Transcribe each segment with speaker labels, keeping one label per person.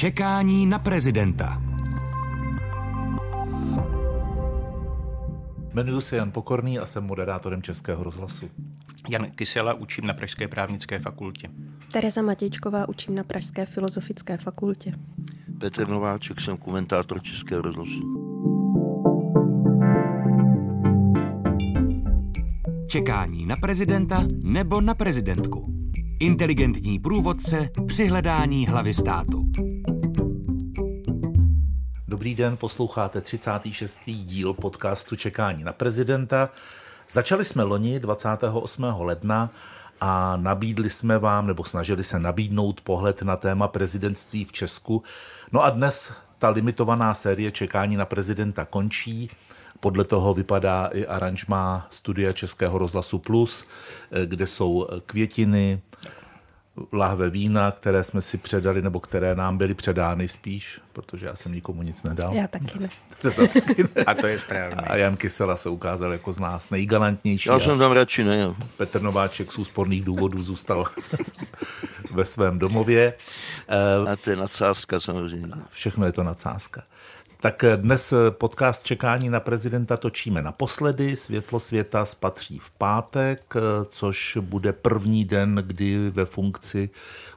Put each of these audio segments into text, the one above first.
Speaker 1: Čekání na prezidenta.
Speaker 2: Jmenuji se Jan Pokorný a jsem moderátorem Českého rozhlasu.
Speaker 3: Jan Kysela učím na Pražské právnické fakultě.
Speaker 4: Tereza Matějčková učím na Pražské filozofické fakultě.
Speaker 5: Petr Nováček, jsem komentátor Českého rozhlasu.
Speaker 1: Čekání na prezidenta nebo na prezidentku. Inteligentní průvodce při hledání hlavy státu.
Speaker 2: Dobrý den, posloucháte 36. díl podcastu Čekání na prezidenta. Začali jsme loni 28. ledna a nabídli jsme vám, nebo snažili se nabídnout pohled na téma prezidentství v Česku. No a dnes ta limitovaná série Čekání na prezidenta končí. Podle toho vypadá i aranžma studia Českého rozhlasu Plus, kde jsou květiny, lahve vína, které jsme si předali, nebo které nám byly předány spíš, protože já jsem nikomu nic nedal.
Speaker 4: Já taky ne.
Speaker 3: A to je správně.
Speaker 2: A Jan Kysela se ukázal jako z nás nejgalantnější.
Speaker 5: Já jsem tam radši ne.
Speaker 2: Petr Nováček z úsporných důvodů zůstal ve svém domově.
Speaker 5: A to je nadsázka samozřejmě.
Speaker 2: Všechno je to nadsázka. Tak dnes podcast Čekání na prezidenta točíme naposledy. Světlo světa spatří v pátek, což bude první den, kdy ve funkci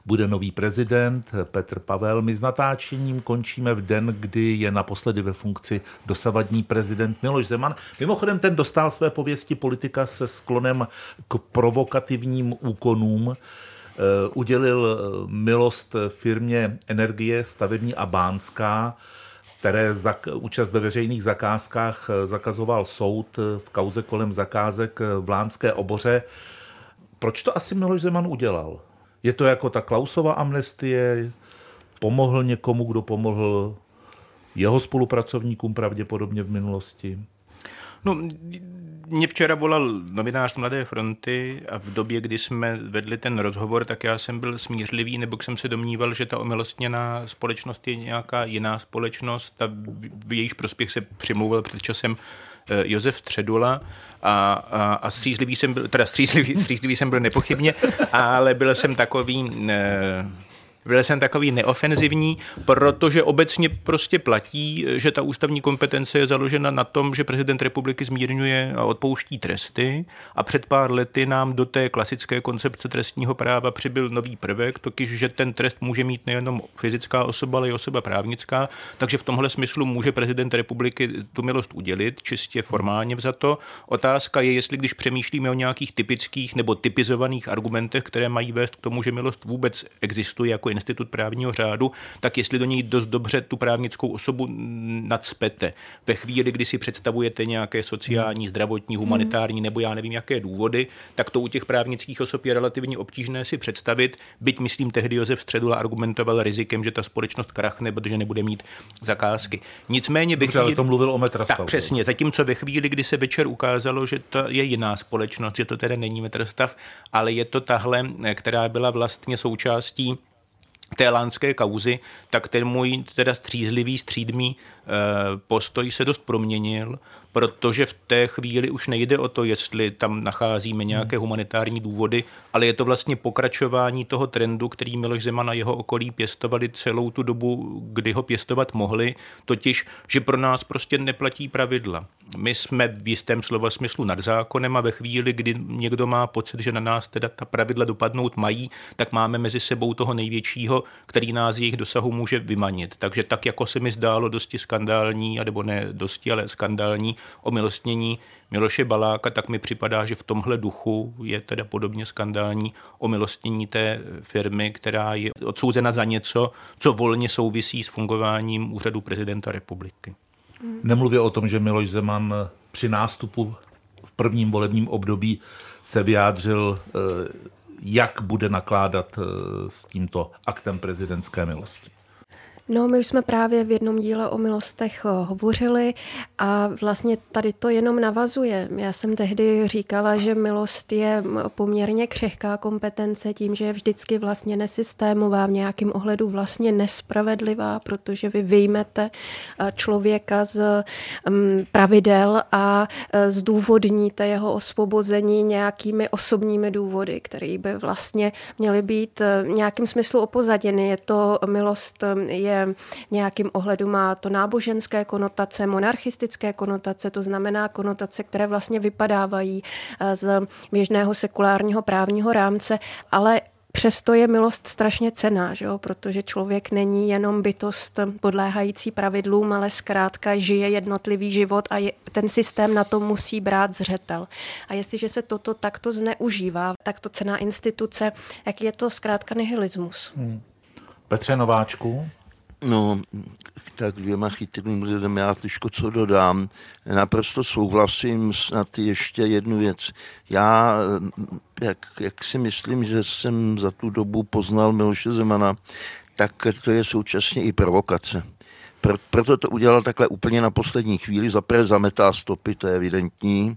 Speaker 2: bude nový prezident Petr Pavel. My s natáčením končíme v den, kdy je naposledy ve funkci dosavadní prezident Miloš Zeman. Mimochodem ten dostal své pověsti politika se sklonem k provokativním úkonům. Udělil milost firmě Energie stavební a bánská, které za, účast ve veřejných zakázkách zakazoval soud v kauze kolem zakázek v Lánské oboře. Proč to asi Miloš Zeman udělal? Je to jako ta Klausova amnestie? Pomohl někomu, kdo pomohl jeho spolupracovníkům pravděpodobně v minulosti?
Speaker 3: No, mě včera volal novinář Mladé fronty a v době, kdy jsme vedli ten rozhovor, tak já jsem byl smířlivý, nebo jsem se domníval, že ta omilostněná společnost je nějaká jiná společnost a v jejíž prospěch se přimlouval před časem Josef Středula a, a, a střízlivý jsem byl, teda střízlivý, střízlivý jsem byl nepochybně, ale byl jsem takový... Eh, byl jsem takový neofenzivní, protože obecně prostě platí, že ta ústavní kompetence je založena na tom, že prezident republiky zmírňuje a odpouští tresty a před pár lety nám do té klasické koncepce trestního práva přibyl nový prvek, totiž, že ten trest může mít nejenom fyzická osoba, ale i osoba právnická, takže v tomhle smyslu může prezident republiky tu milost udělit, čistě formálně vzato. Otázka je, jestli když přemýšlíme o nějakých typických nebo typizovaných argumentech, které mají vést k tomu, že milost vůbec existuje jako institut právního řádu, tak jestli do něj dost dobře tu právnickou osobu nadspete. Ve chvíli, kdy si představujete nějaké sociální, zdravotní, humanitární nebo já nevím, jaké důvody, tak to u těch právnických osob je relativně obtížné si představit. Byť, myslím, tehdy Josef Středula argumentoval rizikem, že ta společnost krachne, protože nebude mít zakázky. Nicméně
Speaker 2: Dobře, chvíli... to mluvil o metrastavu.
Speaker 3: Tak, přesně. Zatímco ve chvíli, kdy se večer ukázalo, že to je jiná společnost, že to tedy není metrastav, ale je to tahle, která byla vlastně součástí té lánské kauzy, tak ten můj teda střízlivý, střídmý postoj se dost proměnil, protože v té chvíli už nejde o to, jestli tam nacházíme nějaké humanitární důvody, ale je to vlastně pokračování toho trendu, který Miloš Zeman a jeho okolí pěstovali celou tu dobu, kdy ho pěstovat mohli, totiž, že pro nás prostě neplatí pravidla. My jsme v jistém slova smyslu nad zákonem a ve chvíli, kdy někdo má pocit, že na nás teda ta pravidla dopadnout mají, tak máme mezi sebou toho největšího, který nás jejich dosahu může vymanit. Takže tak, jako se mi zdálo dosti skandální, nebo ne dosti, ale skandální omilostnění Miloše Baláka, tak mi připadá, že v tomhle duchu je teda podobně skandální omilostnění té firmy, která je odsouzena za něco, co volně souvisí s fungováním úřadu prezidenta republiky.
Speaker 2: Nemluvě o tom, že Miloš Zeman při nástupu v prvním volebním období se vyjádřil, eh, jak bude nakládat eh, s tímto aktem prezidentské milosti.
Speaker 4: No, my už jsme právě v jednom díle o milostech eh, hovořili a vlastně tady to jenom navazuje. Já jsem tehdy říkala, že milost je poměrně křehká kompetence tím, že je vždycky vlastně nesystémová, v nějakém ohledu vlastně nespravedlivá, protože vy vyjmete eh, člověka z mm, pravidel a eh, zdůvodníte jeho osvobození nějakými osobními důvody, které by vlastně měly být v nějakém smyslu opozaděny. Je to milost je v nějakým ohledu má to náboženské konotace, monarchistické konotace, to znamená konotace, které vlastně vypadávají eh, z běžného sekulárního právního rámce, ale Přesto je milost strašně cená, že jo? protože člověk není jenom bytost podléhající pravidlům, ale zkrátka žije jednotlivý život a je, ten systém na to musí brát zřetel. A jestliže se toto takto zneužívá, tak to cená instituce, jak je to zkrátka nihilismus. Hmm.
Speaker 2: Petře Nováčku?
Speaker 5: No, tak dvěma chytrým lidem já těžko co dodám. Naprosto souhlasím snad ještě jednu věc. Já, jak, jak si myslím, že jsem za tu dobu poznal Miloše Zemana, tak to je současně i provokace. Proto to udělal takhle úplně na poslední chvíli. Za prvé zametá stopy, to je evidentní.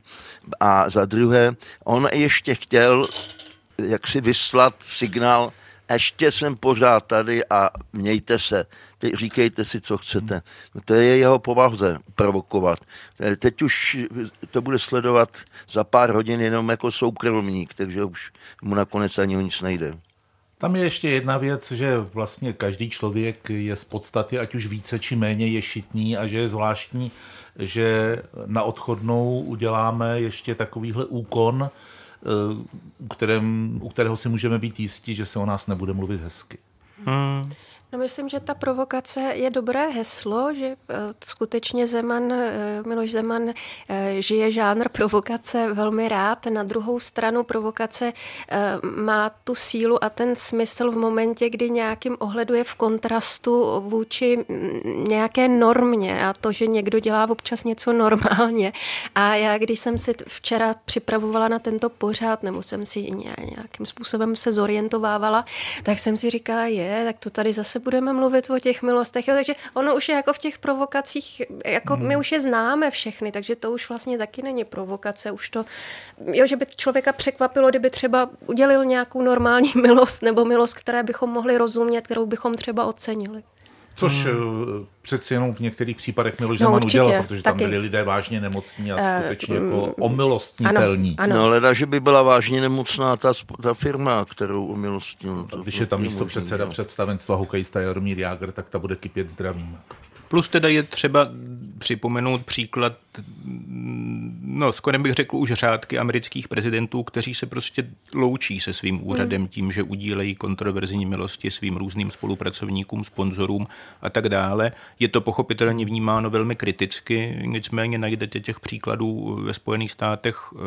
Speaker 5: A za druhé, on ještě chtěl jak si vyslat signál, ještě jsem pořád tady a mějte se. Teď říkejte si, co chcete. No to je jeho povaze provokovat. Eh, teď už to bude sledovat za pár hodin jenom jako soukromník, takže už mu nakonec ani o nic nejde.
Speaker 2: Tam je ještě jedna věc, že vlastně každý člověk je z podstaty, ať už více či méně, je šitný a že je zvláštní, že na odchodnou uděláme ještě takovýhle úkon, eh, u, kterém, u kterého si můžeme být jistí, že se o nás nebude mluvit hezky. Hmm.
Speaker 4: No myslím, že ta provokace je dobré heslo, že uh, skutečně Zeman, uh, Miloš Zeman uh, žije žánr provokace velmi rád. Na druhou stranu provokace má tu sílu a ten smysl v momentě, kdy nějakým ohledu je v kontrastu vůči nějaké normě a to, že někdo dělá občas něco normálně. A já, když jsem si včera připravovala na tento pořád, nebo jsem si nějakým způsobem se zorientovávala, tak jsem si říkala, je, tak to tady zase zase budeme mluvit o těch milostech. Jo, takže ono už je jako v těch provokacích, jako hmm. my už je známe všechny, takže to už vlastně taky není provokace. Už to, jo, že by člověka překvapilo, kdyby třeba udělil nějakou normální milost nebo milost, které bychom mohli rozumět, kterou bychom třeba ocenili.
Speaker 2: Což hmm. přeci jenom v některých případech Miloš no, Zeman udělal, protože taky. tam byli lidé vážně nemocní a uh, skutečně jako mm, omilostnitelní.
Speaker 5: Ano, ano. No leda, že by byla vážně nemocná ta, ta firma, kterou omilostnil.
Speaker 2: To, Když je tam místo předseda no. představenstva hokejista Jaromír Jágr, tak ta bude kypět zdravím.
Speaker 3: Plus teda je třeba připomenout příklad, no skoro bych řekl už řádky amerických prezidentů, kteří se prostě loučí se svým úřadem hmm. tím, že udílejí kontroverzní milosti svým různým spolupracovníkům, sponzorům a tak dále. Je to pochopitelně vnímáno velmi kriticky, nicméně najdete těch příkladů ve Spojených státech eh,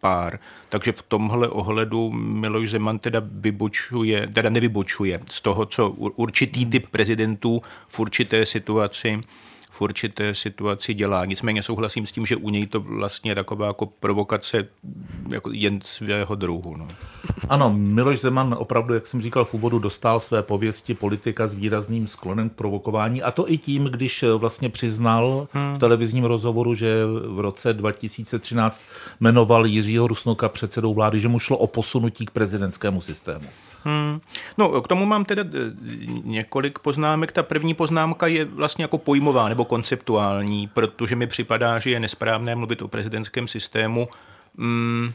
Speaker 3: pár. Takže v tomhle ohledu Miloš Zeman teda vybočuje, teda nevybočuje z toho, co určitý typ prezidentů v určité situaci v určité situaci dělá. Nicméně souhlasím s tím, že u něj to vlastně je taková jako provokace jako jen svého druhu. No.
Speaker 2: Ano, Miloš Zeman opravdu, jak jsem říkal v úvodu, dostal své pověsti politika s výrazným sklonem k provokování a to i tím, když vlastně přiznal hmm. v televizním rozhovoru, že v roce 2013 jmenoval Jiřího Rusnoka předsedou vlády, že mu šlo o posunutí k prezidentskému systému.
Speaker 3: Hmm. No, k tomu mám teda eh, několik poznámek. Ta první poznámka je vlastně jako pojmová nebo konceptuální, protože mi připadá, že je nesprávné mluvit o prezidentském systému hmm,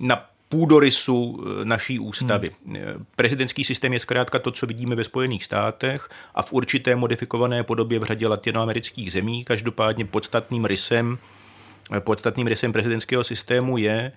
Speaker 3: na půdorysu eh, naší ústavy. Hmm. Prezidentský systém je zkrátka to, co vidíme ve Spojených státech a v určité modifikované podobě v řadě latinoamerických zemí. Každopádně podstatným rysem, podstatným rysem prezidentského systému je,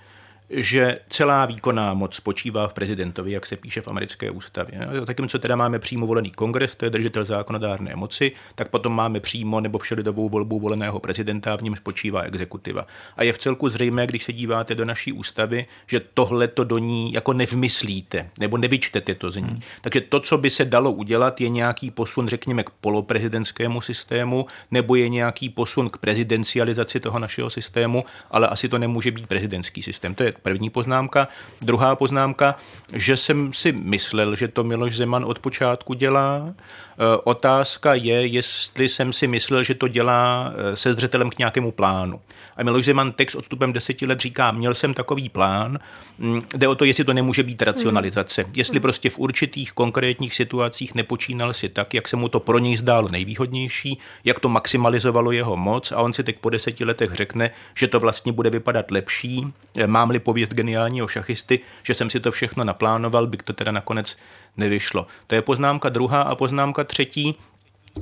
Speaker 3: že celá výkonná moc spočívá v prezidentovi, jak se píše v americké ústavě. Zatímco teda máme přímo volený kongres, to je držitel zákonodárné moci, tak potom máme přímo nebo všelidovou volbu voleného prezidenta, v něm spočívá exekutiva. A je v celku zřejmé, když se díváte do naší ústavy, že tohle to do ní jako nevmyslíte, nebo nevyčtete to z ní. Hmm. Takže to, co by se dalo udělat, je nějaký posun, řekněme, k poloprezidentskému systému, nebo je nějaký posun k prezidencializaci toho našeho systému, ale asi to nemůže být prezidentský systém. To je první poznámka. Druhá poznámka, že jsem si myslel, že to Miloš Zeman od počátku dělá. E, otázka je, jestli jsem si myslel, že to dělá e, se zřetelem k nějakému plánu. A Miloš Zeman text odstupem deseti let říká, měl jsem takový plán, mm, jde o to, jestli to nemůže být racionalizace. Hmm. Jestli prostě v určitých konkrétních situacích nepočínal si tak, jak se mu to pro něj zdálo nejvýhodnější, jak to maximalizovalo jeho moc a on si teď po deseti letech řekne, že to vlastně bude vypadat lepší, e, mám-li pověst geniálního šachisty, že jsem si to všechno naplánoval, by to teda nakonec nevyšlo. To je poznámka druhá a poznámka třetí.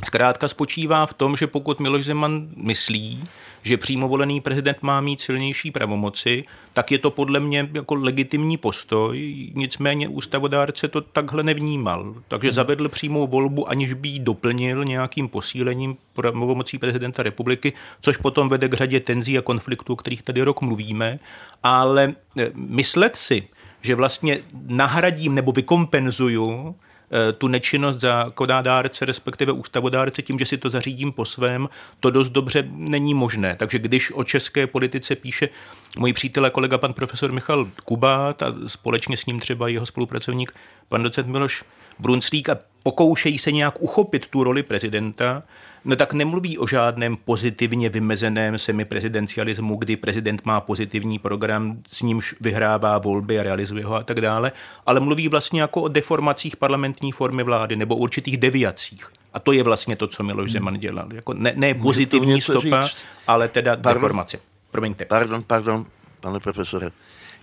Speaker 3: zkrátka spočívá v tom, že pokud Miloš Zeman myslí, že přímo volený prezident má mít silnější pravomoci, tak je to podle mě jako legitimní postoj, nicméně ústavodárce to takhle nevnímal. Takže zavedl přímou volbu, aniž by ji doplnil nějakým posílením pravomocí prezidenta republiky, což potom vede k řadě tenzí a konfliktů, o kterých tady rok mluvíme. Ale eh, myslet si, že vlastně nahradím nebo vykompenzuju Eh, tu nečinnost za kodádárce, respektive ústavodárce tím, že si to zařídím po svém, to dost dobře není možné. Takže když o české politice píše můj přítel a kolega pan profesor Michal Kubát a společně s ním třeba jeho spolupracovník pan docent Miloš Brunslík a pokoušejí se nějak uchopit tu roli prezidenta, no tak nemluví o žádném pozitivně vymezeném semiprezidencialismu, kdy prezident má pozitivní program, s nímž vyhrává volby a realizuje ho a tak dále, ale mluví vlastně jako o deformacích parlamentní formy vlády nebo určitých deviacích. A to je vlastně to, co Miloš Zeman hmm. dělal. Jako ne, ne pozitivní stopa, říct? ale teda pardon, deformace. Promiňte.
Speaker 5: Pardon, pardon, pane profesore.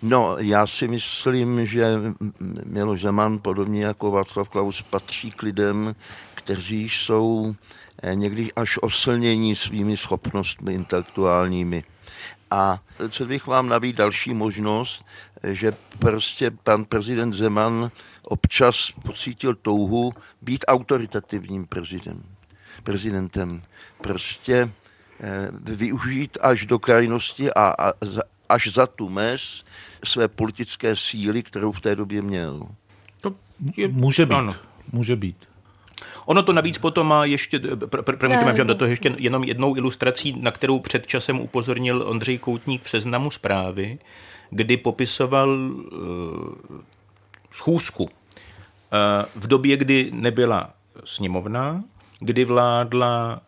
Speaker 5: No, já si myslím, že Miloš Zeman, podobně jako Václav Klaus, patří k lidem, kteří jsou někdy až oslnění svými schopnostmi intelektuálními. A co bych vám nabít další možnost, eh, že prostě pan prezident Zeman občas pocítil touhu být autoritativním prezidentem. prezidentem. Prostě eh, využít až do krajnosti a, a až za tu mes své politické síly, kterou v té době měl.
Speaker 2: To je, může být. Ano. Může být.
Speaker 3: Ono to navíc potom má ještě, pr- pr- promiňte, do toho ještě jenom jednou ilustrací, na kterou před časem upozornil Ondřej Koutník v seznamu zprávy, kdy popisoval uh, schůzku uh, v době, kdy nebyla sněmovna, kdy vládla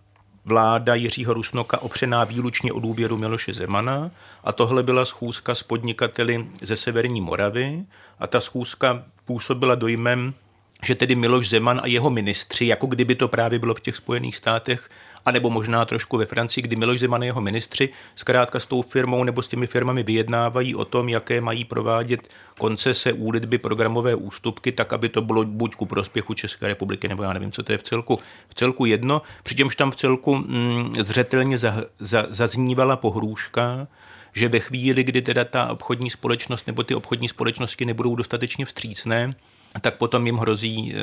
Speaker 3: vláda Jiřího Rusnoka opřená výlučně o důvěru Miloše Zemana a tohle byla schůzka s podnikateli ze Severní Moravy a ta schůzka působila dojmem, že tedy Miloš Zeman a jeho ministři, jako kdyby to právě bylo v těch Spojených státech, anebo možná trošku ve Francii, kdy Miloš Zeman a jeho ministři zkrátka s tou firmou nebo s těmi firmami vyjednávají o tom, jaké mají provádět koncese, úlitby, programové ústupky, tak, aby to bylo buď ku prospěchu České republiky, nebo já nevím, co to je v celku, v celku jedno, přičemž tam v celku mm, zřetelně za, za, zaznívala pohrůžka, že ve chvíli, kdy teda ta obchodní společnost nebo ty obchodní společnosti nebudou dostatečně vstřícné, tak potom jim hrozí eh,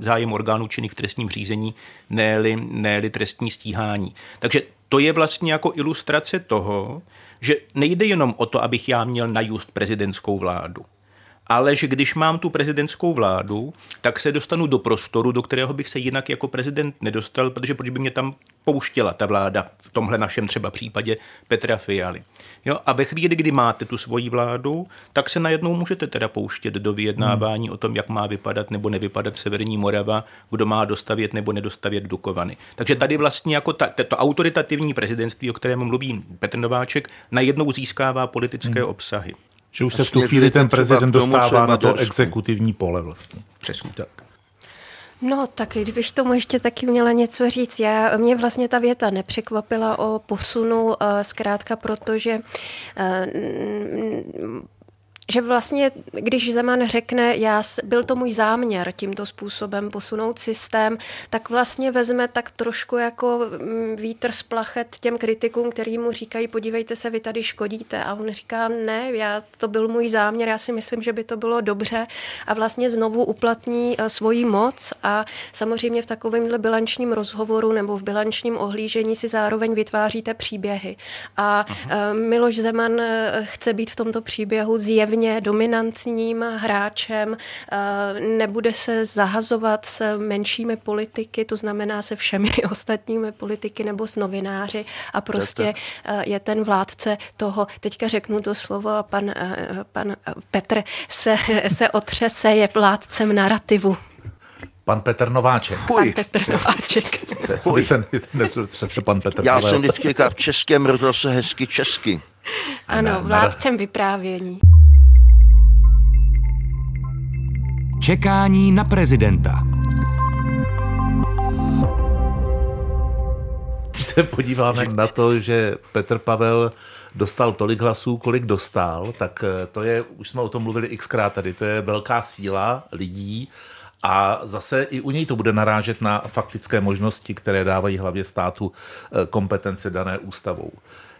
Speaker 3: zájem orgánů činných v trestním řízení, ne-li, ne trestní stíhání. Takže to je vlastně jako ilustrace toho, že nejde jenom o to, abych já měl najust prezidentskou vládu ale že když mám tu prezidentskou vládu, tak se dostanu do prostoru, do kterého bych se jinak jako prezident nedostal, protože proč by mě tam pouštěla ta vláda, v tomhle našem třeba případě Petra Fialy. Jo? A ve chvíli, kdy máte tu svoji vládu, tak se najednou můžete teda pouštět do vyjednávání hmm. o tom, jak má vypadat nebo nevypadat Severní Morava, kdo má dostavět nebo nedostavět Dukovany. Takže tady vlastně jako ta, to autoritativní prezidentství, o kterém mluví Petr Nováček, najednou získává politické hmm. obsahy.
Speaker 2: Že už se v tu chvíli ten prezident dostává na to exekutivní pole vlastně.
Speaker 3: Přesně tak.
Speaker 4: No, tak kdybych tomu ještě taky měla něco říct. Já, mě vlastně ta věta nepřekvapila o posunu, eh, zkrátka protože eh, že vlastně, když Zeman řekne, já, byl to můj záměr tímto způsobem posunout systém, tak vlastně vezme tak trošku jako mm, vítr z plachet těm kritikům, který mu říkají, podívejte se, vy tady škodíte. A on říká, ne, já, to byl můj záměr, já si myslím, že by to bylo dobře a vlastně znovu uplatní eh, svoji moc a samozřejmě v takovémhle bilančním rozhovoru nebo v bilančním ohlížení si zároveň vytváříte příběhy. A Aha. Eh, Miloš Zeman eh, chce být v tomto příběhu zjevně relativně dominantním hráčem, eh, nebude se zahazovat s menšími politiky, to znamená se všemi ostatními politiky nebo s novináři a prostě eh, je ten vládce toho, teďka řeknu to slovo a pan, eh, pan Petr se, se otřese, je vládcem narrativu.
Speaker 2: Pan Petr Nováček.
Speaker 4: Pan Petr Nováček.
Speaker 2: Se, se, pan Petr
Speaker 5: Já jsem vždycky říkal v českém rozhlase hezky česky.
Speaker 4: Ano, vládcem vyprávění.
Speaker 1: Čekání na prezidenta.
Speaker 2: Když se podíváme na to, že Petr Pavel dostal tolik hlasů, kolik dostal, tak eh, to je, už jsme o tom mluvili xkrát tady, to je velká síla lidí A zase i u něj to bude narážet na faktické možnosti, které dávají hlavě státu eh, kompetence dané ústavou.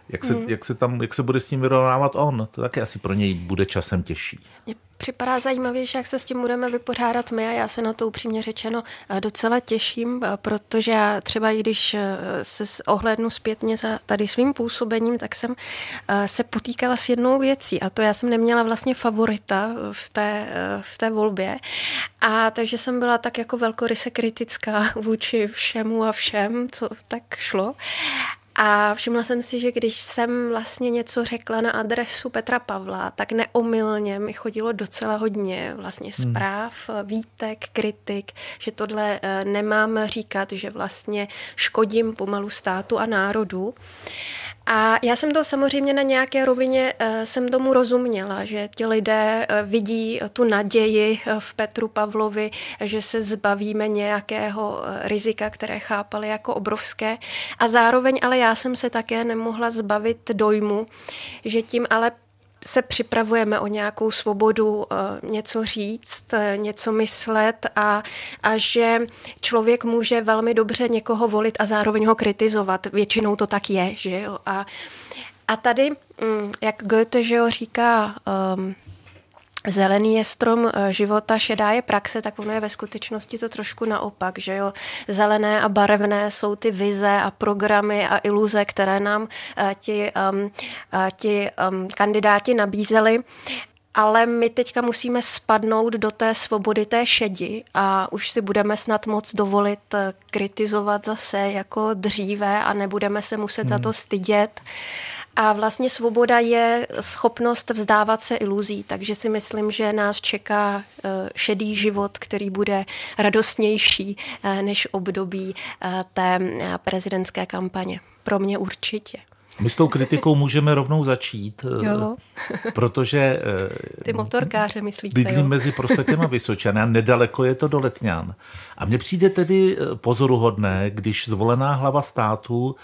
Speaker 2: Jak se, mm. jak, se tam, jak se bude s tím vyrovnávat on? To taky asi pro něj bude časem těžší.
Speaker 4: Mně připadá zajímavější, jak se s tím budeme vypořádat my a já se na to upřímně řečeno eh, docela těším, eh, protože já třeba i když eh, se ohlédnu zpětně za tady svým působením, tak jsem se potýkala s jednou věcí a to já jsem neměla vlastně favorita v té, v té volbě a takže jsem byla tak jako velkoryse kritická vůči všemu a všem, co tak šlo. A všimla jsem si, že když jsem vlastně něco řekla na adresu Petra Pavla, tak neomylně mi chodilo docela hodně vlastně hmm. zpráv, hmm. výtek, kritik, že tohle eh, nemám říkat, že vlastně škodím pomalu státu a národu. A já jsem to samozřejmě na nějaké rovině uh, jsem tomu rozuměla, že ti lidé uh, vidí tu naději uh, v Petru Pavlovi, že se zbavíme nějakého rizika, které chápali jako obrovské. A zároveň ale já jsem se také nemohla zbavit dojmu, že tím ale se připravujeme o nějakou svobodu eh, něco říct, eh, něco myslet a, a že člověk může velmi dobře někoho volit a zároveň ho kritizovat. Většinou to tak je, že jo. A, a tady, mm, jak Goethe, že jo, říká, um, Zelený je strom eh, života, šedá je praxe, tak ono je ve skutečnosti to trošku naopak, že jo. Zelené a barevné jsou ty vize a programy a iluze, které nám uh, ti, um, ti um, kandidáti nabízeli ale my teďka musíme spadnout do té svobody té šedi a už si budeme snad moc dovolit kritizovat zase jako dříve a nebudeme se muset hmm. za to stydět. A vlastně svoboda je schopnost vzdávat se iluzí, takže si myslím, že nás čeká eh, šedý život, který bude radostnější eh, než období eh, té prezidentské kampaně. Pro mě určitě.
Speaker 2: My s tou kritikou můžeme rovnou začít, jo. protože
Speaker 4: ty motorkáře myslíte,
Speaker 2: bydlím
Speaker 4: jo?
Speaker 2: mezi Prosekem a Vysočanem a nedaleko je to do Letňan. A mně přijde tedy pozoruhodné, když zvolená hlava státu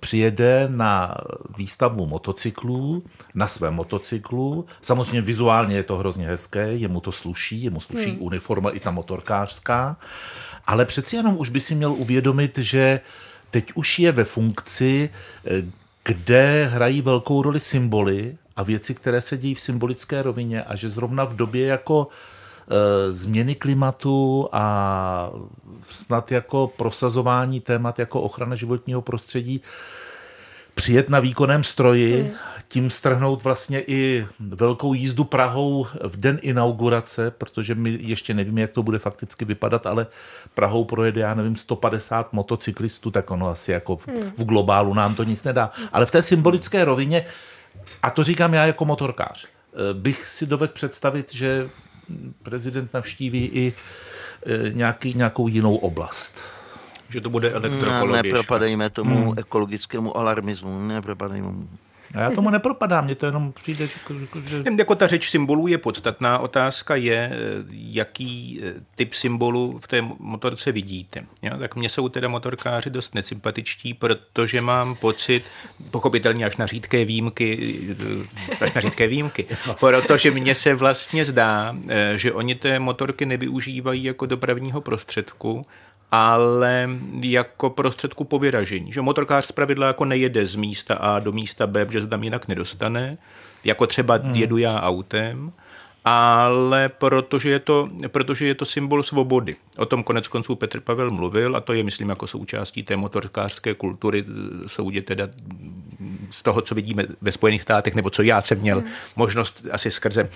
Speaker 2: přijede na výstavu motocyklů, na svém motocyklu. Samozřejmě vizuálně je to hrozně hezké, jemu to sluší, jemu sluší hmm. uniforma i ta motorkářská, ale přeci jenom už by si měl uvědomit, že teď už je ve funkci, kde hrají velkou roli symboly a věci, které se dějí v symbolické rovině a že zrovna v době jako e, změny klimatu a snad jako prosazování témat jako ochrana životního prostředí přijet na výkonném stroji, hmm. tím strhnout vlastně i velkou jízdu Prahou v den inaugurace, protože my ještě nevíme, jak to bude fakticky vypadat, ale Prahou projede, já nevím, 150 motocyklistů, tak ono asi jako v, hmm. v globálu nám to nic nedá. Ale v té symbolické rovině, a to říkám já jako motorkář, eh, bych si dovedl představit, že prezident navštíví i eh, nějaký, nějakou jinou oblast
Speaker 3: že to bude elektrokologie.
Speaker 5: Nepropadejme tomu hmm. ekologickému alarmismu, nepropadejme mu.
Speaker 2: A já tomu nepropadám, mě to jenom přijde,
Speaker 3: jako, že... Jako ta řeč symbolů je podstatná. Otázka je, jaký eh, typ symbolů v té motorce vidíte. Jo? Tak mně jsou teda motorkáři dost nesympatičtí, protože mám pocit, pochopitelně až na řídké výjimky, eh, až na řídké výjimky, protože mně se vlastně zdá, eh, že oni té motorky nevyužívají jako dopravního prostředku, ale jako prostředku po vyražení. Že motorkář zpravidla jako nejede z místa A do místa B, protože se tam jinak nedostane, jako třeba hmm. jedu já autem, ale protože je, to, protože je to symbol svobody. O tom konec konců Petr Pavel mluvil a to je, myslím, jako součástí té motorkářské kultury, soudě teda z toho, co vidíme ve Spojených státech, nebo co já jsem měl hmm. možnost asi skrze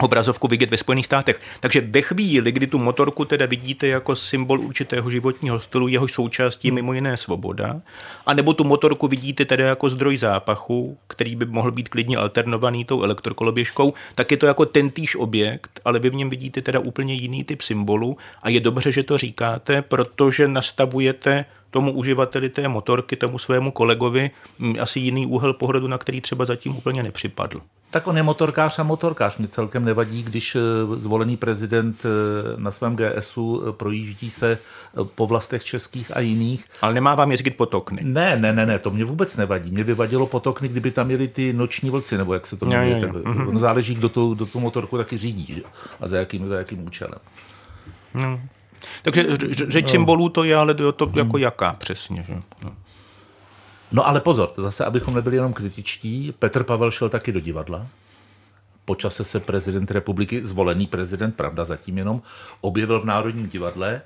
Speaker 3: obrazovku vidět ve Spojených státech. Takže ve chvíli, kdy tu motorku teda vidíte jako symbol určitého životního stylu, jeho součástí mimo jiné svoboda, anebo tu motorku vidíte teda jako zdroj zápachu, který by mohl být klidně alternovaný tou elektrokoloběžkou, tak je to jako tentýž objekt, ale vy v něm vidíte teda úplně jiný typ symbolu a je dobře, že to říkáte, protože nastavujete tomu uživateli té motorky, tomu svému kolegovi asi jiný úhel pohledu, na který třeba zatím úplně nepřipadl.
Speaker 2: Tak on je motorkář a motorkář. Mě celkem nevadí, když eh, zvolený prezident eh, na svém GSu eh, projíždí se po vlastech českých a jiných.
Speaker 3: Ale nemá vám jezdit potokny.
Speaker 2: Ne, ne, ne, ne, to mě vůbec nevadí. Mě by vadilo potokny, kdyby tam měli ty noční vlci, nebo jak se to jmenuje. No, záleží, kdo tu, kdo tu motorku taky řídí že? a za jakým, za jakým účelem.
Speaker 3: No. Takže řeč no. symbolů to je, ale to, to jako hmm. jaká přesně. Že? No.
Speaker 2: no ale pozor, zase abychom nebyli jenom kritičtí, Petr Pavel šel taky do divadla. Počase se prezident republiky, zvolený prezident, pravda zatím jenom, objevil v Národním divadle.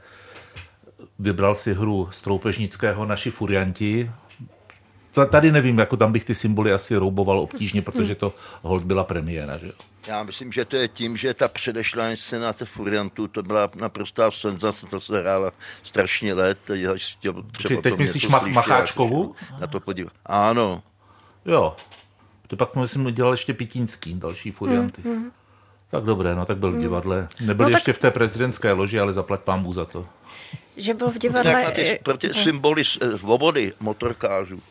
Speaker 2: Vybral si hru Stroupežnického Naši furianti, tady nevím, jako tam bych ty symboly asi rouboval obtížně, protože to hold byla premiéra, že jo?
Speaker 5: Já myslím, že to je tím, že ta předešlá scéna té Furiantu, to byla naprostá senzace, to se hrála strašně let.
Speaker 2: Třeba teď myslíš Mach- Macháčkovu?
Speaker 5: Na to podívat. Ano.
Speaker 2: Jo. To pak myslím dělal ještě Pitínský, další Furianty. Mm, mm. Tak dobré, no tak byl v divadle. Nebyl no, ještě tak... v té prezidentské loži, ale zaplať pán za to.
Speaker 4: Že byl v divadle...
Speaker 5: Jak na ty, ty symboly svobody motorkářů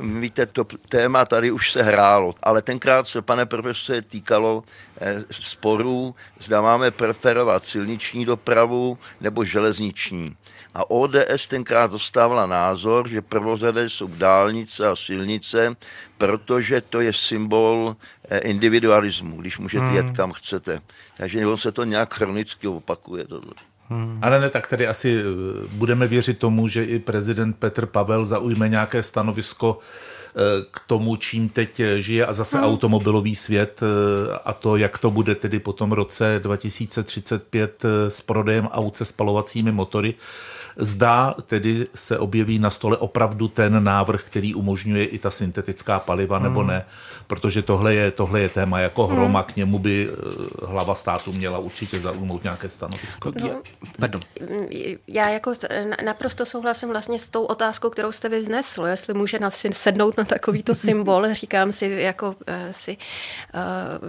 Speaker 5: Víte, to téma tady už se hrálo, ale tenkrát se, pane profesore, týkalo eh, sporů, zda máme preferovat silniční dopravu nebo železniční. A ODS tenkrát dostávala názor, že prvořadé jsou dálnice a silnice, protože to je symbol eh, individualismu, když můžete hmm. jet kam chcete. Takže on se to nějak chronicky opakuje. Tohle.
Speaker 2: Hmm. Ale ne, tak tedy asi eh, budeme věřit tomu, že i prezident Petr Pavel zaujme nějaké stanovisko eh, k tomu, čím teď žije a zase hmm. automobilový svět eh, a to, jak to bude tedy po tom roce 2035 s prodejem aut se spalovacími motory. Zdá tedy se objeví na stole opravdu ten návrh, který umožňuje i ta syntetická paliva, hmm. nebo ne, protože tohle je, tohle je téma jako hmm. hroma, hmm. k němu by eh, hlava státu měla určitě zaujmout nějaké stanovisko. No,
Speaker 4: Pardon. Já jako naprosto souhlasím vlastně s tou otázkou, kterou jste vyznesl, jestli může na sednout na takovýto symbol. Říkám si, jako uh, si uh,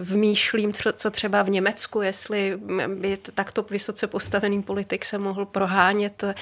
Speaker 4: vmýšlím, co třeba v Německu, jestli by takto vysoce postavený politik se mohl prohánět Eh,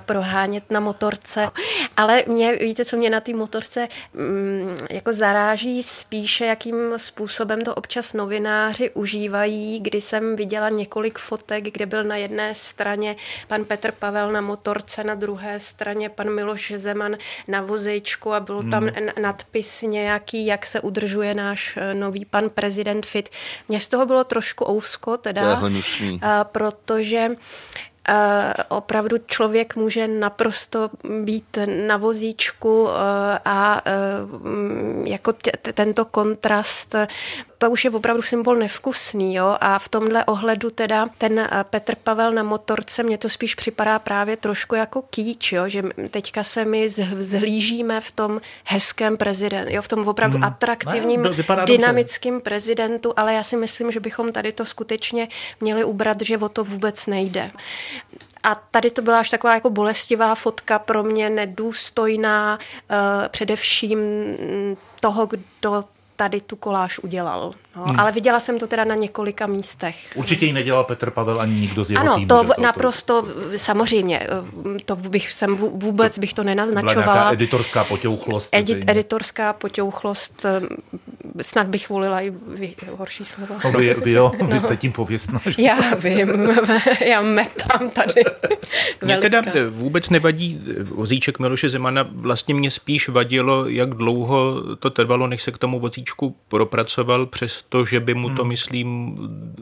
Speaker 4: prohánět na motorce. Ale mě, víte, co mě na té motorce mm, jako zaráží spíše, jakým způsobem to občas novináři užívají, kdy jsem viděla několik fotek, kde byl na jedné straně pan Petr Pavel na motorce, na druhé straně pan Miloš Zeman na vozejčku a byl tam hmm. nadpis nějaký, jak se udržuje náš eh, nový pan prezident Fit. Mně z toho bylo trošku ousko, teda, protože opravdu člověk může naprosto být na vozíčku e, a e, jako tento kontrast to už je opravdu symbol nevkusný. Jo? A v tomhle ohledu teda ten eh, Petr Pavel na motorce, mně to spíš připadá právě trošku jako kýč, jo? že teďka se my zhlížíme v tom hezkém prezidentu, jo? v tom opravdu hmm. atraktivním, ne, dynamickým dobře. prezidentu, ale já si myslím, že bychom tady to skutečně měli ubrat, že o to vůbec nejde. A tady to byla až taková jako bolestivá fotka pro mě, nedůstojná, uh, především toho, kdo tady tu koláž udělal. No, hmm. Ale viděla jsem to teda na několika místech.
Speaker 2: Určitě ji nedělal Petr Pavel ani nikdo z jeho
Speaker 4: ano,
Speaker 2: týmu.
Speaker 4: to v, naprosto, samozřejmě, to bych jsem vůbec bych to nenaznačovala. Byla
Speaker 2: editorská potěuchlost.
Speaker 4: Edi, editorská potěuchlost, snad bych volila i horší slova.
Speaker 2: No, vy, vy jo, no. vy jste tím pověstná. Že?
Speaker 4: Já vím, já metám tady.
Speaker 3: Mě teda vůbec nevadí vozíček Miloše Zemana, vlastně mě spíš vadilo, jak dlouho to trvalo, než se k tomu vozíčku propracoval přes to, že by mu to, hmm. myslím,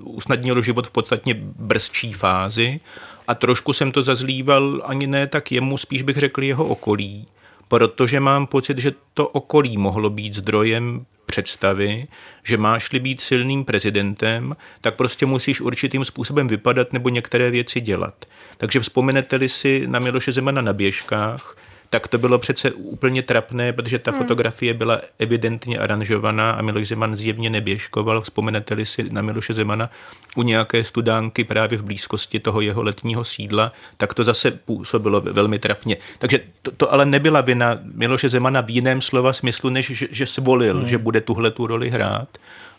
Speaker 3: usnadnilo život v podstatně brzčí fázi a trošku jsem to zazlíval ani ne tak jemu, spíš bych řekl jeho okolí, protože mám pocit, že to okolí mohlo být zdrojem představy, že máš-li být silným prezidentem, tak prostě musíš určitým způsobem vypadat nebo některé věci dělat. Takže vzpomenete-li si na Miloše Zemana na běžkách, tak to bylo přece úplně trapné, protože ta hmm. fotografie byla evidentně aranžovaná a Miloš Zeman zjevně neběžkoval. Vzpomenete-li si na Miloše Zemana u nějaké studánky právě v blízkosti toho jeho letního sídla, tak to zase působilo velmi trapně. Takže to, to ale nebyla vina Miloše Zemana v jiném slova smyslu, než že, že svolil, hmm. že bude tuhle tu roli hrát.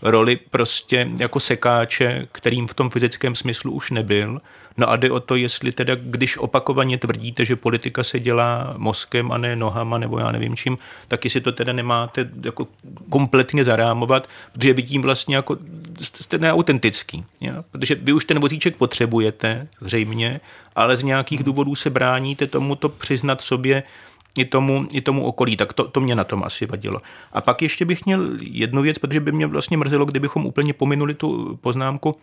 Speaker 3: Roli prostě jako sekáče, kterým v tom fyzickém smyslu už nebyl No a jde o to, jestli teda, když opakovaně tvrdíte, že politika se dělá mozkem a ne nohama nebo já nevím čím, tak jestli to teda nemáte jako kompletně zarámovat, protože vidím vlastně jako jste neautentický. Ja? Protože vy už ten vozíček potřebujete, zřejmě, ale z nějakých důvodů se bráníte tomu to přiznat sobě, i tomu, i tomu okolí, tak to, to mě na tom asi vadilo. A pak ještě bych měl jednu věc, protože by mě vlastně mrzelo, kdybychom úplně pominuli tu poznámku,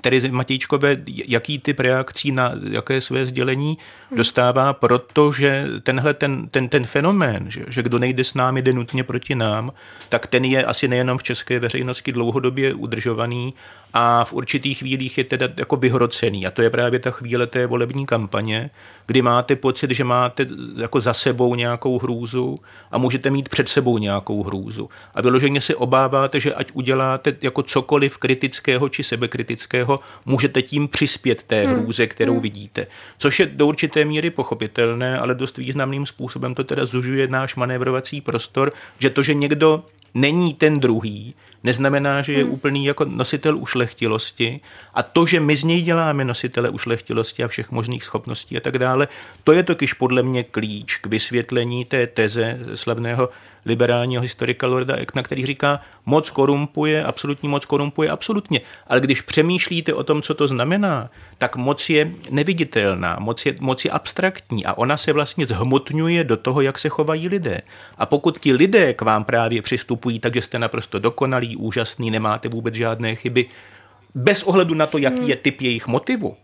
Speaker 3: Terezy Matějčkové, jaký typ reakcí na jaké své sdělení dostává, protože tenhle ten, ten, ten fenomén, že, že kdo nejde s námi, jde nutně proti nám, tak ten je asi nejenom v české veřejnosti dlouhodobě udržovaný a v určitých chvílích je teda jako vyhrocený. A to je právě ta chvíle té volební kampaně, kdy máte pocit, že máte jako za sebou nějakou hrůzu a můžete mít před sebou nějakou hrůzu. A vyloženě se obáváte, že ať uděláte jako cokoliv kritického či sebekritického, můžete tím přispět té hmm. hrůze, kterou hmm. vidíte. Což je do určité míry pochopitelné, ale dost významným způsobem to teda zužuje náš manévrovací prostor, že to, že někdo není ten druhý, neznamená, že je hmm. úplný jako nositel ušlechtilosti a to, že my z něj děláme nositele ušlechtilosti a všech možných schopností a tak dále, to je totiž podle mě klíč k vysvětlení té teze slavného liberálního historika Lorda Ekna, který říká, moc korumpuje, absolutní moc korumpuje absolutně. Ale když přemýšlíte o tom, co to znamená, tak moc je neviditelná, moc je, moc je abstraktní a ona se vlastně zhmotňuje do toho, jak se chovají lidé. A pokud ti lidé k vám právě přistupují, takže jste naprosto dokonalí, úžasný, nemáte vůbec žádné chyby, bez ohledu na to, jaký hmm. je typ jejich motivu,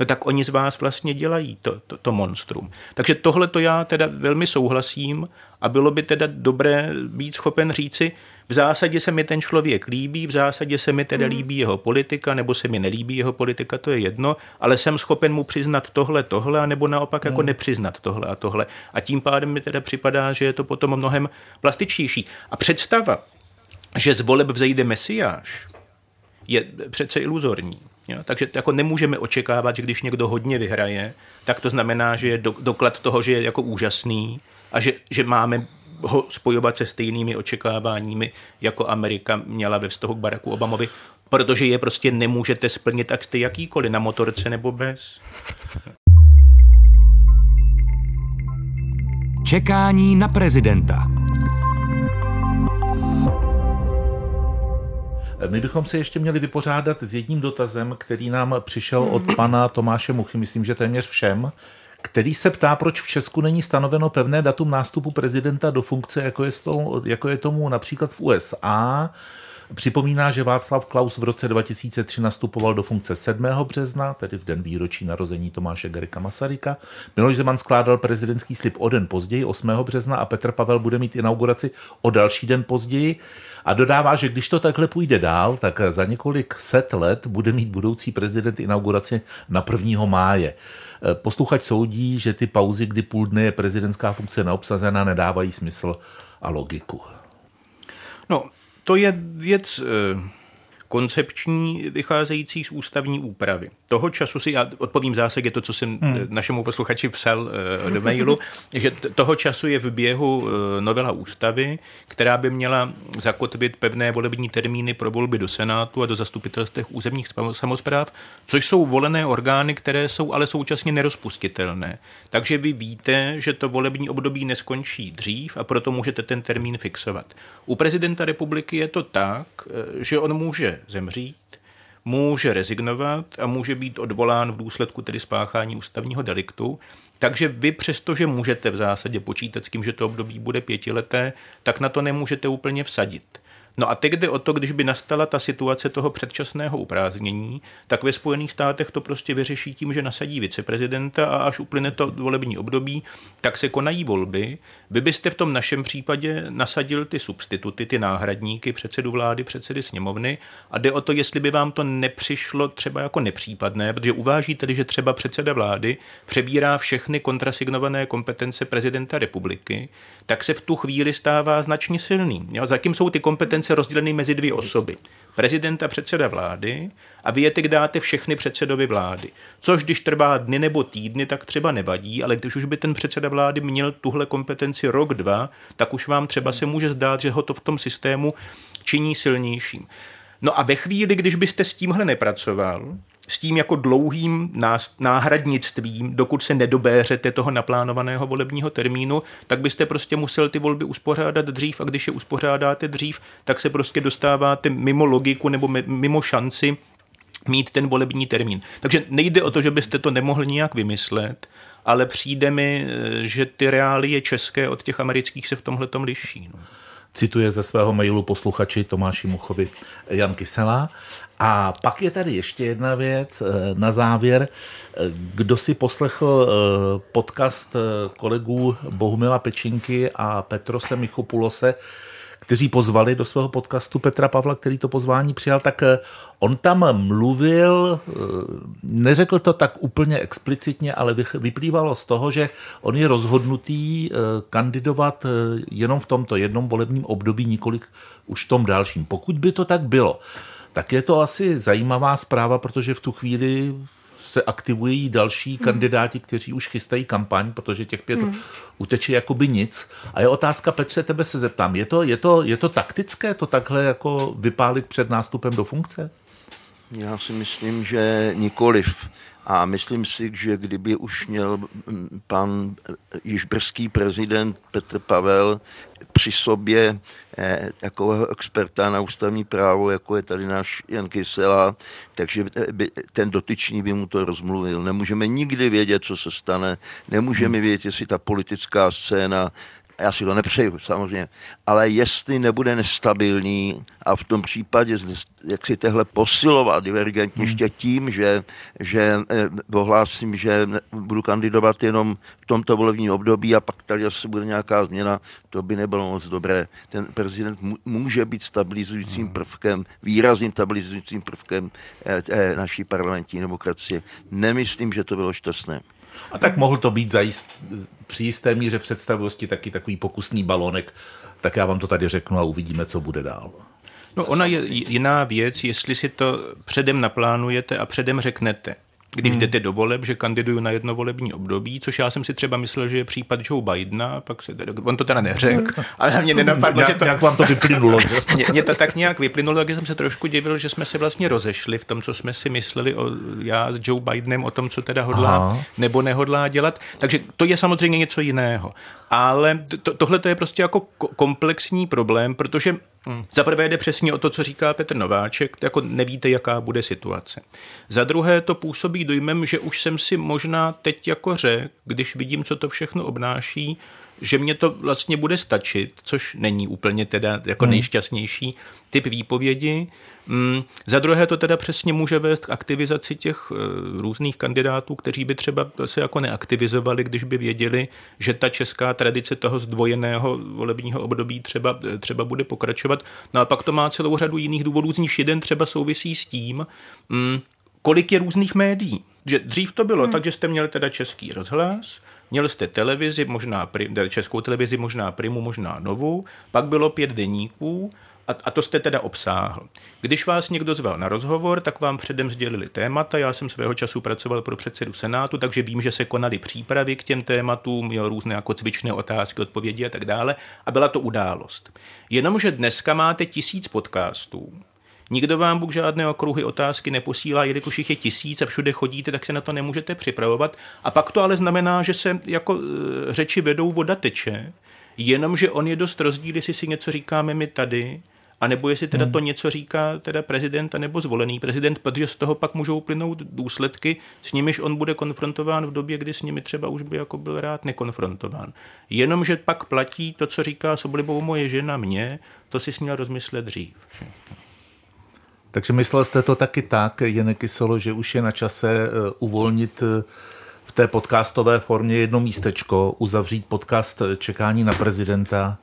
Speaker 3: no tak oni z vás vlastně dělají to, to, to monstrum. Takže tohle to já teda velmi souhlasím a bylo by teda dobré být schopen říci, v zásadě se mi ten člověk líbí, v zásadě se mi teda hmm. líbí jeho politika, nebo se mi nelíbí jeho politika, to je jedno, ale jsem schopen mu přiznat tohle, tohle, nebo naopak jako hmm. nepřiznat tohle a tohle. A tím pádem mi teda připadá, že je to potom mnohem plastičtější. A představa, že z voleb vzejde mesiáš, je přece iluzorní. Jo? Takže jako nemůžeme očekávat, že když někdo hodně vyhraje, tak to znamená, že je do, doklad toho, že je jako úžasný a že, že máme ho spojovat se stejnými očekáváními, jako Amerika měla ve vztahu k Baracku Obamovi, protože je prostě nemůžete splnit, tak jste jakýkoliv na motorce nebo bez.
Speaker 1: Čekání na prezidenta.
Speaker 2: My bychom se ještě měli vypořádat s jedním dotazem, který nám přišel od pana Tomáše Muchy, myslím, že téměř všem, který se ptá, proč v Česku není stanoveno pevné datum nástupu prezidenta do funkce, jako je, to, jako je tomu například v USA. Připomíná, že Václav Klaus v roce 2003 nastupoval do funkce 7. března, tedy v den výročí narození Tomáše Garika Masaryka. Miloš Zeman skládal prezidentský slib o den později, 8. března, a Petr Pavel bude mít inauguraci o další den později. A dodává, že když to takhle půjde dál, tak za několik set let bude mít budoucí prezident inauguraci na 1. máje. Posluchač soudí, že ty pauzy, kdy půl dne je prezidentská funkce neobsazena, nedávají smysl a logiku.
Speaker 3: No, to je věc eh, koncepční, vycházející z ústavní úpravy. Toho času si, já odpovím zásadě to, co jsem hmm. Eh, našemu posluchači psal eh, do mailu, že toho času je v běhu novela ústavy, která by měla zakotvit pevné volební termíny pro volby do Senátu a do zastupitelstv územních samozpráv, což jsou volené orgány, které jsou ale současně nerozpustitelné. Takže vy víte, že to volební období neskončí dřív a proto můžete ten termín fixovat. U prezidenta republiky je to tak, eh, že on může zemřít, může rezignovat a může být odvolán v důsledku tedy spáchání ústavního deliktu. Takže vy přesto, že můžete v zásadě počítat s tím, že to období bude pětileté, tak na to nemůžete úplně vsadit. No a teď jde o to, když by nastala ta situace toho předčasného uprázdnění, tak ve Spojených státech to prostě vyřeší tím, že nasadí viceprezidenta a až uplyne to volební období, tak se konají volby. Vy byste v tom našem případě nasadil ty substituty, ty náhradníky, předsedu vlády, předsedy sněmovny a jde o to, jestli by vám to nepřišlo třeba jako nepřípadné, protože uvážíte, že třeba předseda vlády přebírá všechny kontrasignované kompetence prezidenta republiky, tak se v tu chvíli stává značně silný. Jo? Zatím jsou ty kompetence rozděleny mezi dvě osoby. Prezident a předseda vlády a vy je teď dáte všechny předsedovi vlády. Což když trvá dny nebo týdny, tak třeba nevadí, ale když už by ten předseda vlády měl tuhle kompetenci rok, dva, tak už vám třeba se může zdát, že ho to v tom systému činí silnějším. No a ve chvíli, když byste s tímhle nepracoval, s tím jako dlouhým náhradnictvím, dokud se nedobéřete toho naplánovaného volebního termínu, tak byste prostě musel ty volby uspořádat dřív a když je uspořádáte dřív, tak se prostě dostáváte mimo logiku nebo mimo šanci mít ten volební termín. Takže nejde o to, že byste to nemohli nějak vymyslet, ale přijde mi, že ty reálie české od těch amerických se v tomhle tom liší. No.
Speaker 2: Cituje ze svého mailu posluchači Tomáši Muchovi Jan Kysela. A pak je tady ještě jedna věc na závěr. Kdo si poslechl podcast kolegů Bohumila Pečinky a Petrose Michopulose, kteří pozvali do svého podcastu Petra Pavla, který to pozvání přijal, tak eh, on tam mluvil, eh, neřekl to tak úplně explicitně, ale vyplývalo z toho, že on je rozhodnutý eh, kandidovat jenom v tomto jednom volebním období, několik už v tom dalším. Pokud by to tak bylo, tak je to asi zajímavá zpráva, protože v tu chvíli se aktivují další hmm. kandidáti, kteří už chystají kampaň, protože těch pět hmm. uteče jakoby nic. A je otázka, Petře, tebe se zeptám, je to, je to, je to taktické to takhle jako vypálit před nástupem do funkce?
Speaker 5: Já si myslím, že nikoliv. A myslím si, že kdyby už měl pan již brzký prezident Petr Pavel při sobě eh, takového experta na ústavní právo, jako je tady náš Jan Kysela, takže by, ten dotyčný by mu to rozmluvil. Nemůžeme nikdy vědět, co se stane, nemůžeme hmm. vědět, jestli ta politická scéna já si to nepřeju samozřejmě, ale jestli nebude nestabilní a v tom případě jak si tehle posilovat divergentně ještě hmm. tím, že, že eh, že budu kandidovat jenom v tomto volebním období a pak tady zase bude nějaká změna, to by nebylo moc dobré. Ten prezident může být stabilizujícím hmm. prvkem, výrazným stabilizujícím prvkem eh, eh, naší parlamentní demokracie. Nemyslím, že to bylo šťastné.
Speaker 2: A tak mohl to být za jist, při jisté míře představivosti taky takový pokusný balonek, tak já vám to tady řeknu a uvidíme, co bude dál.
Speaker 3: No ona je jiná věc, jestli si to předem naplánujete a předem řeknete když hmm. jdete do voleb, že kandiduju na jedno volební období, což já jsem si třeba myslel, že je případ Joe Bidena, pak se, on to teda neřekl, hmm. ale mě nenapadlo,
Speaker 2: že to... Nějak vám to vyplynulo.
Speaker 3: mě, mě, to tak nějak vyplynulo, tak jsem se trošku divil, že jsme se vlastně rozešli v tom, co jsme si mysleli o, já s Joe Bidenem o tom, co teda hodlá Aha. nebo nehodlá dělat. Takže to je samozřejmě něco jiného. Ale to, tohle to je prostě jako komplexní problém, protože Hmm. Za prvé jde přesně o to, co říká Petr Nováček, jako nevíte, jaká bude situace. Za druhé to působí dojmem, že už jsem si možná teď jako řekl, když vidím, co to všechno obnáší, že mě to vlastně bude stačit, což není úplně teda jako hmm. nejšťastnější typ výpovědi. Mm, za druhé to teda přesně může vést k aktivizaci těch e, různých kandidátů, kteří by třeba se jako neaktivizovali, když by věděli, že ta česká tradice toho zdvojeného volebního období třeba, e, třeba bude pokračovat. No a pak to má celou řadu jiných důvodů, z nich jeden třeba souvisí s tím, mm, kolik je různých médií. Že dřív to bylo hmm. tak, že jste měli teda český rozhlas, Měl jste televizi, možná českou televizi, možná Primu, možná Novu, pak bylo pět deníků a, a to jste teda obsáhl. Když vás někdo zval na rozhovor, tak vám předem sdělili témata. Já jsem svého času pracoval pro předsedu Senátu, takže vím, že se konaly přípravy k těm tématům, měl různé jako cvičné otázky, odpovědi a tak dále. A byla to událost. Jenomže dneska máte tisíc podcastů, Nikdo vám Bůh žádné okruhy otázky neposílá, jelikož jich je tisíc a všude chodíte, tak se na to nemůžete připravovat. A pak to ale znamená, že se jako e, řeči vedou voda teče, jenomže on je dost rozdíl, jestli si něco říkáme my tady, a nebo jestli teda hmm. to něco říká teda prezident nebo zvolený prezident, protože z toho pak můžou plynout důsledky, s nimiž on bude konfrontován v době, kdy s nimi třeba už by jako byl rád nekonfrontován. Jenomže pak platí to, co říká s oblibou moje žena mě, to si směl rozmyslet dřív.
Speaker 2: Takže myslel jste to taky tak, Jene Kyselo, že už je na čase eh, uvolnit eh, v té podcastové formě jedno místečko, uzavřít podcast eh, Čekání na prezidenta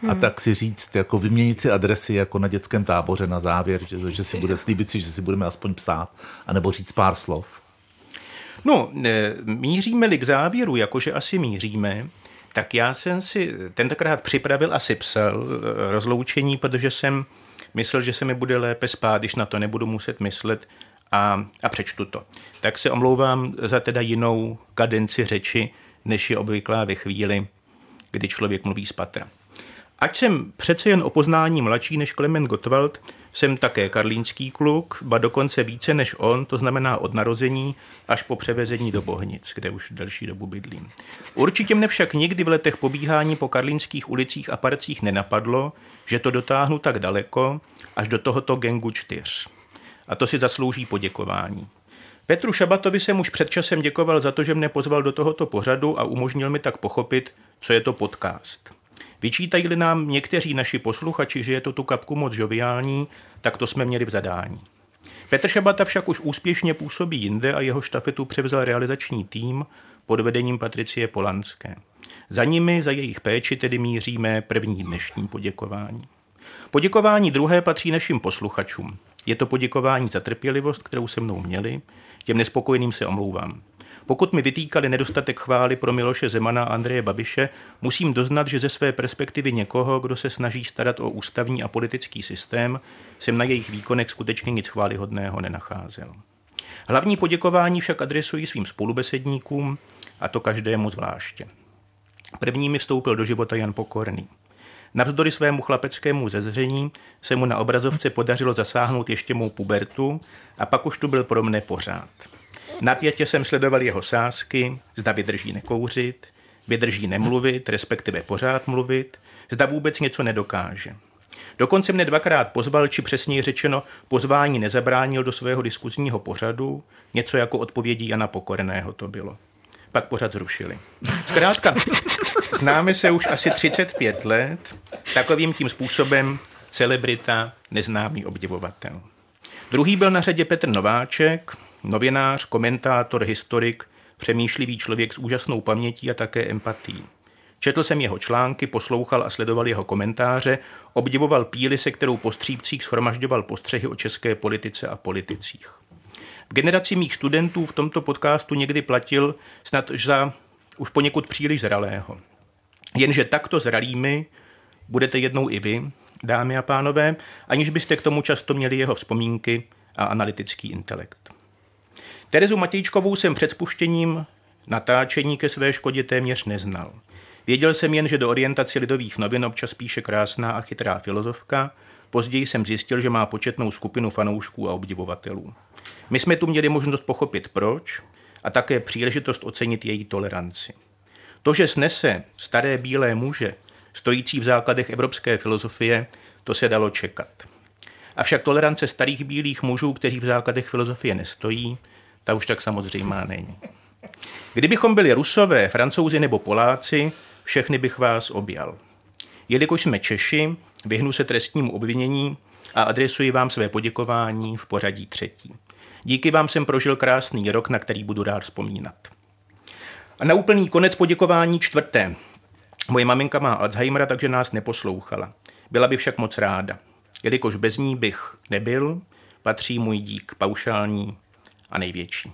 Speaker 2: hmm. a tak si říct, jako vyměnit si adresy jako na dětském táboře na závěr, že, že si bude slíbit si, že si budeme aspoň psát, anebo říct pár slov?
Speaker 3: No, míříme-li k závěru, jakože asi míříme, tak já jsem si tentokrát připravil asi psal rozloučení, protože jsem myslel, že se mi bude lépe spát, když na to nebudu muset myslet a, a přečtu to. Tak se omlouvám za teda jinou kadenci řeči, než je obvyklá ve chvíli, kdy člověk mluví z patra. Ať jsem přece jen o poznání mladší než Klement Gottwald, jsem také karlínský kluk, ba dokonce více než on, to znamená od narození až po převezení do Bohnic, kde už delší dobu bydlím. Určitě mne však nikdy v letech pobíhání po karlínských ulicích a parcích nenapadlo, že to dotáhnu tak daleko, až do tohoto gengu čtyř. A to si zaslouží poděkování. Petru Šabatovi jsem už před časem děkoval za to, že mne pozval do tohoto pořadu a umožnil mi tak pochopit, co je to podcast. Vyčítají-li nám někteří naši posluchači, že je to tu kapku moc žoviální, tak to jsme měli v zadání. Petr Šabata však už úspěšně působí jinde a jeho štafetu převzal realizační tým pod vedením Patricie Polanské. Za nimi, za jejich péči tedy míříme první dnešní poděkování. Poděkování druhé patří našim posluchačům. Je to poděkování za trpělivost, kterou se mnou měli. Těm nespokojeným se omlouvám. Pokud mi vytýkali nedostatek chvály pro Miloše Zemana a Andreje Babiše, musím doznat, že ze své perspektivy někoho, kdo se snaží starat o ústavní a politický systém, jsem na jejich výkonech skutečně nic chválihodného nenacházel. Hlavní poděkování však adresuji svým spolubesedníkům, a to každému zvláště. První mi vstoupil do života Jan Pokorný. Navzdory svému chlapeckému zezření se mu na obrazovce podařilo zasáhnout ještě mou pubertu a pak už tu byl pro mne pořád. Napětě jsem sledoval jeho sázky, zda vydrží nekouřit, vydrží nemluvit, respektive pořád mluvit, zda vůbec něco nedokáže. Dokonce mne dvakrát pozval, či přesněji řečeno, pozvání nezabránil do svého diskuzního pořadu, něco jako odpovědí Jana Pokorného to bylo. Pak pořad zrušili. Zkrátka, známe se už asi 35 let, takovým tím způsobem celebrita, neznámý obdivovatel. Druhý byl na řadě Petr Nováček, novinář, komentátor, historik, přemýšlivý člověk s úžasnou pamětí a také empatí. Četl jsem jeho články, poslouchal a sledoval jeho komentáře, obdivoval píly, se kterou po střípcích schromažďoval postřehy o české politice a politicích. V generaci mých studentů v tomto podcastu někdy platil snad za už poněkud příliš zralého. Jenže takto zralými budete jednou i vy, dámy a pánové, aniž byste k tomu často měli jeho vzpomínky a analytický intelekt. Terezu Matějčkovou jsem před spuštěním natáčení ke své škodě téměř neznal. Věděl jsem jen, že do orientaci lidových novin občas píše krásná a chytrá filozofka, později jsem zjistil, že má početnou skupinu fanoušků a obdivovatelů. My jsme tu měli možnost pochopit proč a také příležitost ocenit její toleranci. To, že snese staré bílé muže, stojící v základech evropské filozofie, to se dalo čekat. Avšak tolerance starých bílých mužů, kteří v základech filozofie nestojí, ta už tak samozřejmá není. Kdybychom byli rusové, francouzi nebo Poláci, všechny bych vás objal. Jelikož jsme Češi, vyhnu se trestnímu obvinění a adresuji vám své poděkování v pořadí třetí. Díky vám jsem prožil krásný rok, na který budu rád vzpomínat. A na úplný konec poděkování čtvrté. Moje maminka má Alzheimera, takže nás neposlouchala. Byla by však moc ráda. Jelikož bez ní bych nebyl, patří můj dík paušální a největší.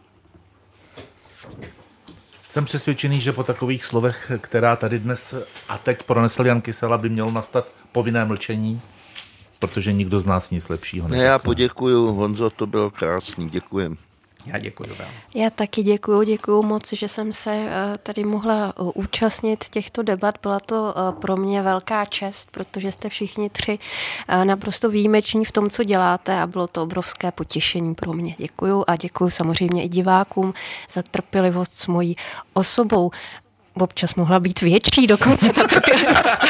Speaker 2: Jsem přesvědčený, že po takových slovech, která tady dnes a teď pronesl Jan Kysela, by mělo nastat povinné mlčení, protože nikdo z nás nic lepšího
Speaker 5: neřekne. Já poděkuju, Honzo, to bylo krásný, děkujem.
Speaker 3: Já děkuji vám.
Speaker 4: Já taky děkuji, děkuji moc, že jsem se eh, tady mohla eh, účastnit těchto debat. Byla to eh, pro mě velká čest, protože jste všichni tři naprosto výjimeční v tom, co děláte a bylo to obrovské potěšení pro mě. Děkuji a děkuji samozřejmě i divákům za trpělivost s mojí osobou. Občas mohla být větší dokonce ta trpělivost.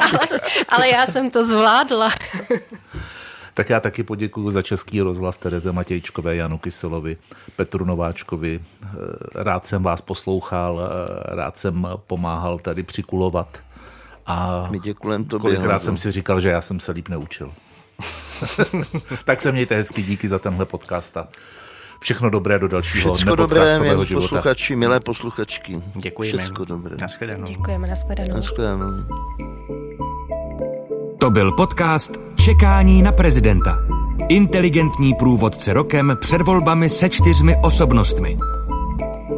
Speaker 4: ale, ale já jsem to zvládla.
Speaker 2: Tak já taky poděkuji za Český rozhlas Tereze Matějčkové, Janu Kyselovi, Petru Nováčkovi. Eh, rád jsem vás poslouchal, eh, rád jsem pomáhal tady přikulovat. A
Speaker 5: My děkujeme tobě,
Speaker 2: kolikrát jsem si říkal, že já jsem se líp neučil. tak se mějte hezky, díky za tenhle podcast a všechno dobré do dalšího
Speaker 5: Všechno dobré, milí posluchači, milé posluchačky.
Speaker 3: Děkujeme.
Speaker 5: Všechno dobré.
Speaker 3: Naschledanou.
Speaker 4: Děkujeme, naschledanou.
Speaker 5: Naschledanou.
Speaker 1: To byl podcast Čekání na prezidenta. Inteligentní průvodce rokem před volbami se čtyřmi osobnostmi.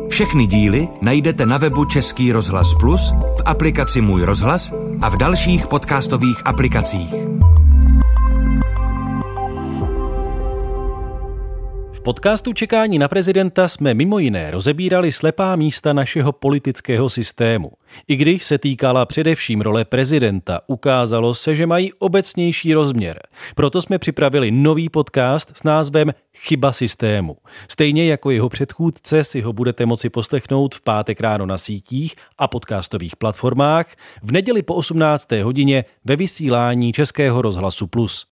Speaker 1: Všechny díly najdete na webu Český rozhlas Plus, v aplikaci Můj rozhlas a v dalších podcastových aplikacích.
Speaker 6: V podcastu Čekání na prezidenta jsme mimo jiné rozebírali slepá místa našeho politického systému. I když se týkala především role prezidenta, ukázalo se, že mají obecnější rozměr. Proto jsme připravili nový podcast s názvem Chyba systému. Stejně jako jeho předchůdce si ho budete moci poslechnout v pátek ráno na sítích a podcastových platformách, v neděli po 18. hodině ve vysílání Českého rozhlasu Plus.